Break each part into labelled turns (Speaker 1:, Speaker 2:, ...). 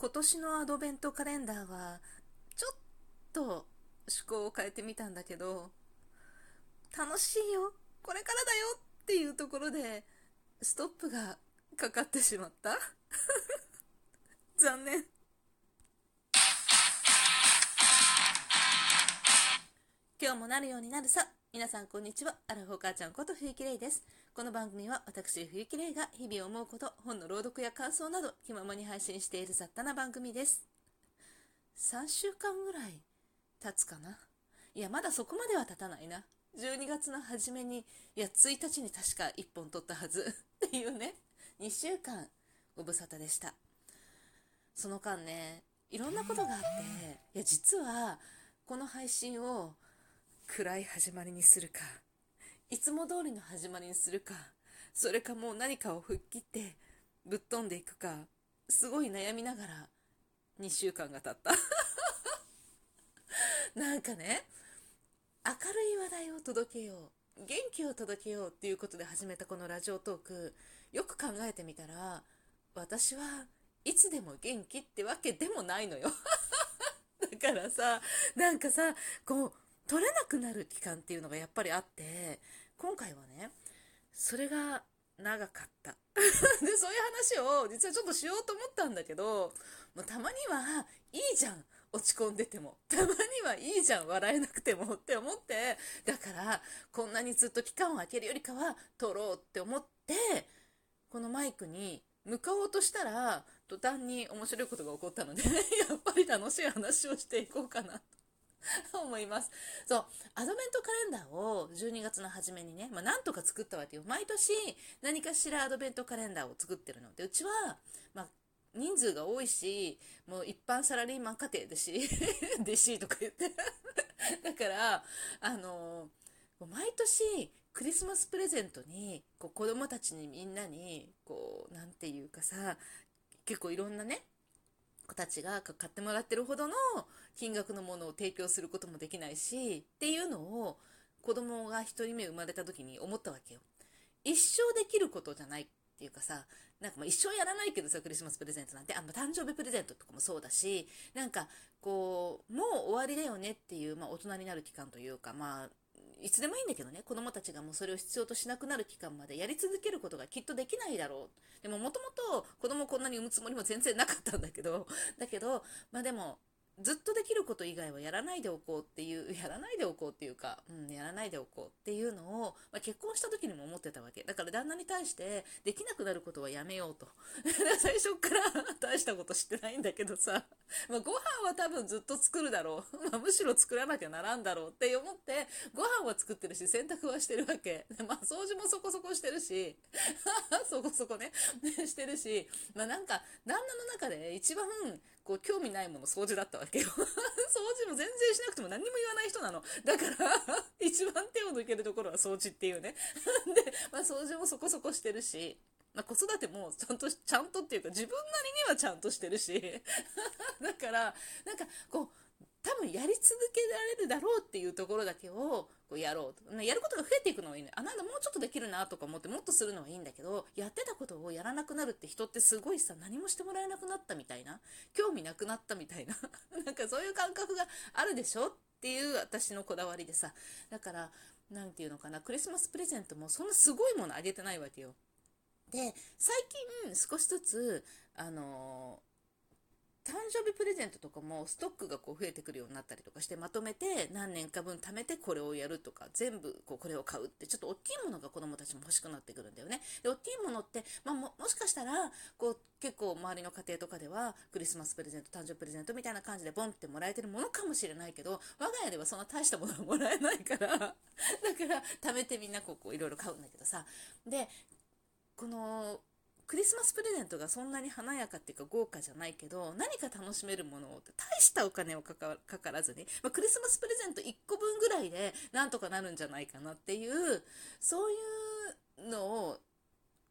Speaker 1: 今年のアドベントカレンダーはちょっと趣向を変えてみたんだけど楽しいよ。これからだよっていうところでストップがかかってしまった。残念。今日もなるようになるさ。皆さんこんにちは。アラフォー母ちゃんこと冬木玲です。この番組は私冬木玲が日々思うこと本の朗読や感想など気ままに配信している雑多な番組です。3週間ぐらい経つかな？いやまだそこまでは経たないな。12月の初めにいや1日に確か1本撮ったはず。っていうね。2週間ご無沙汰でした。その間ねいろんなことがあっていや実はこの配信を暗い始まりにするか、いつも通りの始まりにするか、それかもう何かを吹っ切ってぶっ飛んでいくか、すごい悩みながら2週間が経った。なんかね、明るい話題を届けよう、元気を届けようっていうことで始めたこのラジオトーク、よく考えてみたら、私はいつでも元気ってわけでもないのよ。だからさ、なんかさ、こう、取れなくなる期間っていうのがやっぱりあって、今回はね、それが長かった。で、そういう話を実はちょっとしようと思ったんだけど、もうたまにはいいじゃん。落ち込んでても。たまにはいいじゃん。笑えなくてもって思って、だから、こんなにずっと期間を空けるよりかは、撮ろうって思って、このマイクに向かおうとしたら、途端に面白いことが起こったので やっぱり楽しい話をしていこうかなと。思います。そう、アドベントカレンダーを12月の初めにね、まあ、なんとか作ったわけよ。毎年何かしらアドベントカレンダーを作ってるので、うちは、まあ、人数が多いし、もう一般サラリーマン家庭でし、でしとか言って。だから、あの毎年クリスマスプレゼントにこう子供たちにみんなにこう何て言うかさ結構いろんなね子たちが買ってもらってるほどの金額のものを提供することもできないしっていうのを子供が1人目生まれた時に思ったわけよ。一生できることじゃないっていうかさ、なんかまあ一生やらないけどさ、クリスマスプレゼントなんて、あ、ま誕生日プレゼントとかもそうだし、なんかこう、もう終わりだよねっていう、まあ大人になる期間というか、まあいつでもいいんだけどね、子供たちがもうそれを必要としなくなる期間までやり続けることがきっとできないだろう。でももともと子供こんなに産むつもりも全然なかったんだけど、だけど、まあでも、ずっとできること以外はやらないでおこうっていう、やらないでおこうっていうか、うん、やらないでおこうっていうのを、まあ、結婚した時にも思ってたわけ。だから旦那に対して、できなくなることはやめようと。最初からしたことしてないんだけどさ、まあ、ご飯は多分ずっと作るだろう。まあ、むしろ作らなきゃならんだろうって思って、ご飯は作ってるし、洗濯はしてるわけ。まあ、掃除もそこそこしてるし、そこそこね、してるし、まあなんか、旦那の中で一番、こう興味ないもの掃除だったわけよ。掃除も全然しなくても何にも言わない人なの。だから一番手を抜けるところは掃除っていうね。で、まあ、掃除もそこそこしてるし。まあ、子育てもちゃんと、ちゃんとっていうか自分なりにはちゃんとしてるし だから、なんかこう、多分やり続けられるだろうっていうところだけをこうやろうと。やることが増えていくのはいいね。あ、なんだもうちょっとできるなとか思ってもっとするのはいいんだけど、やってたことをやらなくなるって人ってすごいさ、何もしてもらえなくなったみたいな、興味なくなったみたいな、なんかそういう感覚があるでしょっていう私のこだわりでさ。だから、なんていうのかな、クリスマスプレゼントもそんなすごいものあげてないわけよ。で、最近少しずつ、あの誕生日プレゼントとかもストックがこう増えてくるようになったりとかしてまとめて何年か分貯めてこれをやるとか全部こうこれを買うってちょっと大きいものが子供たちも欲しくなってくるんだよね。で、大きいものって、まあ、ももしかしたらこう結構周りの家庭とかではクリスマスプレゼント、誕生日プレゼントみたいな感じでボンってもらえてるものかもしれないけど我が家ではそんな大したものはもらえないからだから貯めてみんなこういろいろ買うんだけどさ。で、このクリスマスプレゼントがそんなに華やかっていうか豪華じゃないけど、何か楽しめるものを大したお金をかからずに、まあ、クリスマスプレゼント1個分ぐらいでなんとかなるんじゃないかなっていう、そういうのを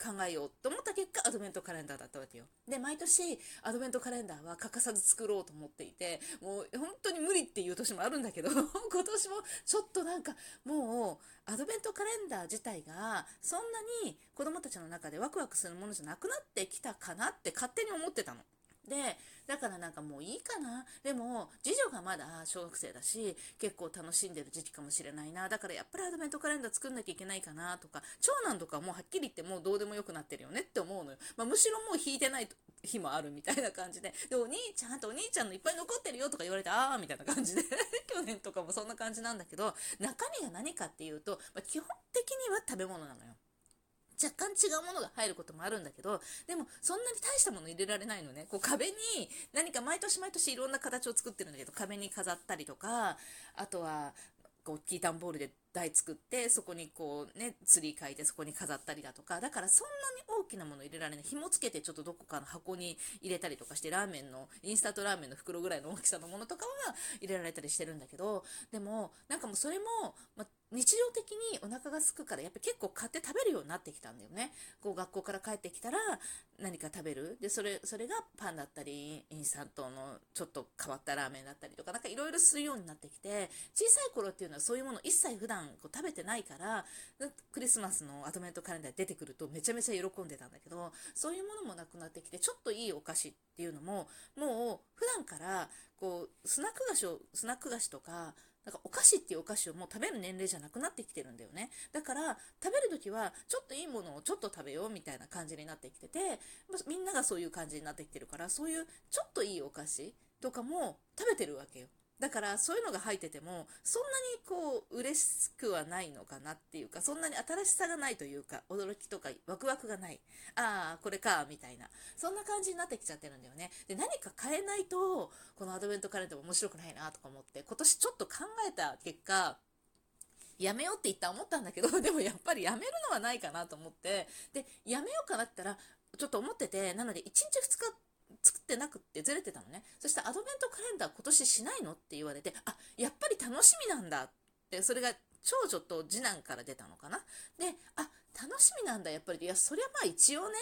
Speaker 1: 考えようと思った結果アドベントカレンダーだったわけよ。で、毎年アドベントカレンダーは欠かさず作ろうと思っていて、もう本当に無理っていう年もあるんだけど、今年もちょっとなんかもうアドベントカレンダー自体がそんなに子供たちの中でワクワクするものじゃなくなってきたかなって勝手に思ってたの。で、だからなんかもういいかな。でも、次女がまだ小学生だし、結構楽しんでる時期かもしれないな。だからやっぱりアドベントカレンダー作んなきゃいけないかなとか、長男とかもうはっきり言ってもうどうでもよくなってるよねって思うのよ。まあ、むしろもう引いてない日もあるみたいな感じで。で、お兄ちゃんとお兄ちゃんのいっぱい残ってるよとか言われて、あーみたいな感じで。去年とかもそんな感じなんだけど、中身が何かっていうと、まあ、基本的には食べ物なのよ。若干違うものが入ることもあるんだけど、でもそんなに大したもの入れられないのね。こう壁に何か毎年毎年いろんな形を作ってるんだけど、壁に飾ったりとか、あとは、こう、キータンボールで台作って、そこにこうね、ツリー書いてそこに飾ったりだとか、だからそんなに大きなもの入れられない。紐つけてちょっとどこかの箱に入れたりとかして、ラーメンの、インスタントラーメンの袋ぐらいの大きさのものとかは入れられたりしてるんだけど、でも、なんかもうそれも、ま日常的にお腹が空くからやっぱ結構買って食べるようになってきたんだよね。こう学校から帰ってきたら何か食べる？で、それ、それがパンだったり、インスタントのちょっと変わったラーメンだったりとか、なんかいろいろするようになってきて、小さい頃っていうのはそういうもの一切普段こう食べてないから、クリスマスのアドベントカレンダー出てくるとめちゃめちゃ喜んでたんだけど、そういうものもなくなってきて、ちょっといいお菓子っていうのも、もう普段からこう、スナック菓子を、スナック菓子とか、なんかお菓子っていうお菓子をもう食べる年齢じゃなくなってきてるんだよね。だから食べる時はちょっといいものをちょっと食べようみたいな感じになってきてて、みんながそういう感じになってきてるから、そういうちょっといいお菓子とかも食べてるわけよ。だからそういうのが入っててもそんなにこう嬉しくはないのかなっていうかそんなに新しさがないというか驚きとかワクワクがない。ああこれかみたいな。そんな感じになってきちゃってるんだよね。で何か変えないとこのアドベントカレンダーも面白くないなとか思って今年ちょっと考えた結果やめようって言った思ったんだけど でもやっぱりやめるのはないかなと思ってでやめようかなって言ったらちょっと思っててなので1日2日作ってなくってずれてたのね。そしてアドベントカレンダー今年しないのって言われて、あ、やっぱり楽しみなんだって、それが長女と次男から出たのかな。で、あ、楽しみなんだ、やっぱり。いや、そりゃまあ一応ね、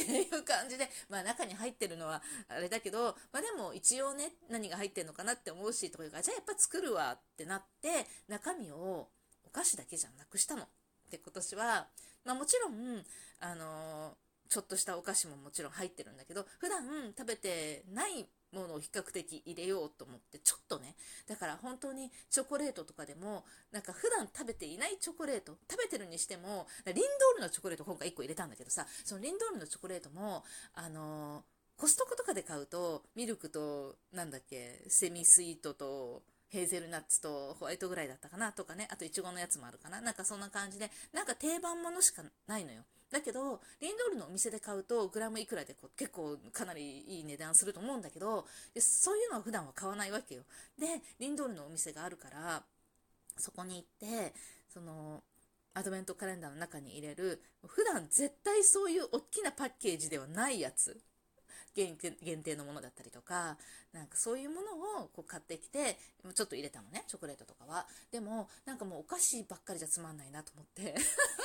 Speaker 1: っていう感じで、まあ中に入ってるのはあれだけど、まあでも一応ね、何が入ってるのかなって思うし、とかうかじゃあやっぱ作るわってなって、中身をお菓子だけじゃなくしたの。で、今年は、まあもちろん、あのちょっとしたお菓子ももちろん入ってるんだけど、普段食べてないものを比較的入れようと思って、ちょっとね、だから本当にチョコレートとかでも、なんか普段食べていないチョコレート、食べてるにしても、リンドールのチョコレート今回1個入れたんだけどさ、そのリンドールのチョコレートも、あの、コストコとかで買うと、ミルクと、なんだっけ、セミスイートと、ヘーゼルナッツとホワイトぐらいだったかなとかね、あとイチゴのやつもあるかな。なんかそんな感じで、なんか定番ものしかないのよ。だけど、リンドールのお店で買うと、グラムいくらでこう結構かなりいい値段すると思うんだけど、そういうのは普段は買わないわけよ。で、リンドールのお店があるから、そこに行って、その、アドベントカレンダーの中に入れる、普段絶対そういう大きなパッケージではないやつ。限定のものだったりとか、なんかそういうものをこう買ってきて、ちょっと入れたのね、チョコレートとかは。でも、なんかもうお菓子ばっかりじゃつまんないなと思って、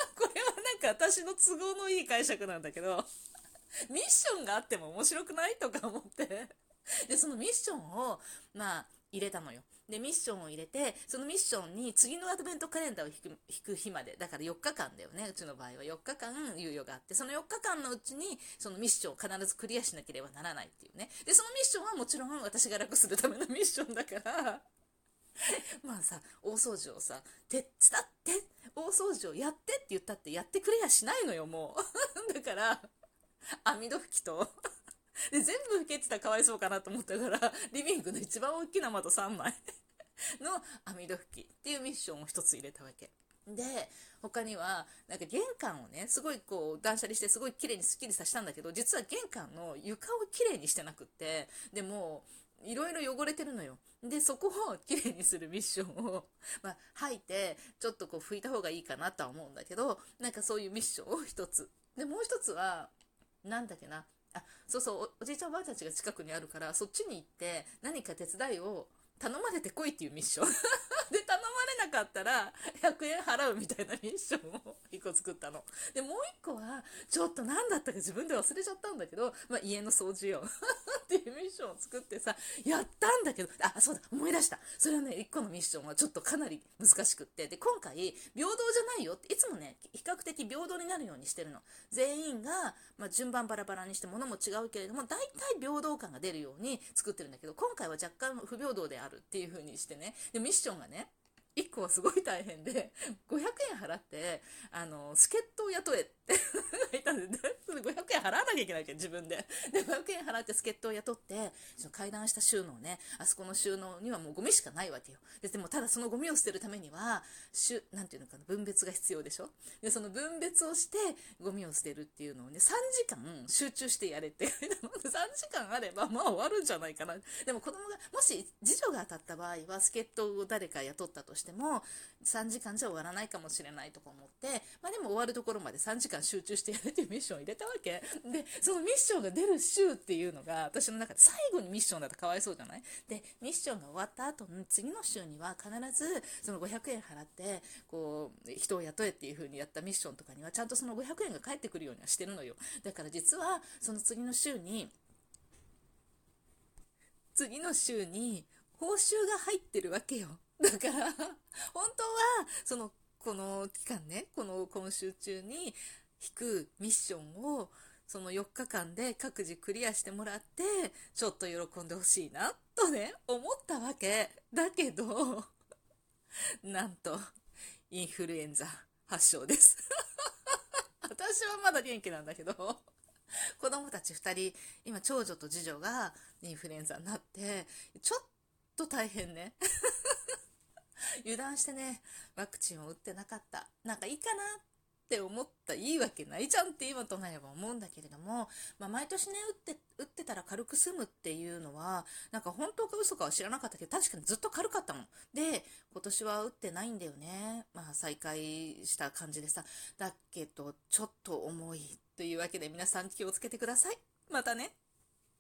Speaker 1: なんか私の都合のいい解釈なんだけど、ミッションがあっても面白くないとか思って、で、そのミッションを、まあ、入れたのよ。で、ミッションを入れて、そのミッションに次のアドベントカレンダーを引く引く日まで、だから4日間だよね、うちの場合は。4日間猶予があって、その4日間のうちに、そのミッションを必ずクリアしなければならないっていうね。で、そのミッションはもちろん私が楽するためのミッションだから。まあさ、大掃除をさ、手伝って大掃除をやってって言ったってやってくれやしないのよ、もう。だから、網戸拭きと で、全部拭けてたらかわいそうかなと思ったから、リビングの一番大きな窓3枚の網戸拭きっていうミッションを一つ入れたわけ。で、他には、なんか玄関をね、すごいこう断捨離してすごい綺麗にスッキリさせたんだけど、実は玄関の床を綺麗にしてなくって、でも、いろいろ汚れてるのよ。で、そこをきれいにするミッションを、まあ、吐いて、ちょっとこう拭いた方がいいかなとは思うんだけど、なんかそういうミッションを一つ。で、もう一つは、なんだっけな、あそうそうおじいちゃんおばあちゃんちが近くにあるからそっちに行って何か手伝いを頼まれてこいっていうミッション で頼まれなかったら100円払うみたいなミッションを 1個作ったのでもう1個はちょっと何だったか自分で忘れちゃったんだけど、まあ、家の掃除よっていうミッションを作ってさ、やったんだけど、あ、そうだ、思い出した。それはね、1個のミッションはちょっとかなり難しくって。で、今回、平等じゃないよって、いつもね、比較的平等になるようにしてるの。全員が、まあ、順番バラバラにして物も違うけれども、大体平等感が出るように作ってるんだけど、今回は若干不平等であるっていう風にしてね、で、ミッションがね、1個はすごい大変で、500円払って、あの、助っ人を雇えって言ったんで、500円払わなきゃいけないけど、自分で。で、500円払って助っ人を雇って、その階段した収納ね、あそこの収納にはもうゴミしかないわけよ。で、でもただそのゴミを捨てるためには、しゅ、なんていうのかな、分別が必要でしょ？で、その分別をして、ゴミを捨てるっていうのをね、3時間集中してやれって言われたの。3時間あれば、まあ終わるんじゃないかな。でも子供が、もし次女が当たった場合は、助っ人を誰か雇ったとしてしても、3時間じゃ終わらないかもしれないとか思って、まあでも終わるところまで3時間集中してやるっていうミッションを入れたわけ。で、そのミッションが出る週っていうのが、私の中で最後にミッションだとかわいそうじゃない？で、ミッションが終わった後の次の週には必ずその500円払って、こう、人を雇えっていう風にやったミッションとかにはちゃんとその500円が返ってくるようにはしてるのよ。だから実はその次の週に、次の週に報酬が入ってるわけよ。だから、本当は、その、この期間ね、この今週中に引くミッションを、その4日間で各自クリアしてもらって、ちょっと喜んでほしいな、とね、思ったわけ。だけど、なんと、インフルエンザ発症です。私はまだ元気なんだけど、子供たち2人、今長女と次女がインフルエンザになって、ちょっと大変ね。油断してね、ワクチンを打ってなかった。なんかいいかなって思ったいいわけないじゃんって今となれば思うんだけれども、まあ、毎年ね、打って、打ってたら軽く済むっていうのは、なんか本当か嘘かは知らなかったけど、確かにずっと軽かったもん。で、今年は打ってないんだよね。まあ、再開した感じでさ。だけど、ちょっと重い。というわけで皆さん気をつけてください。またね。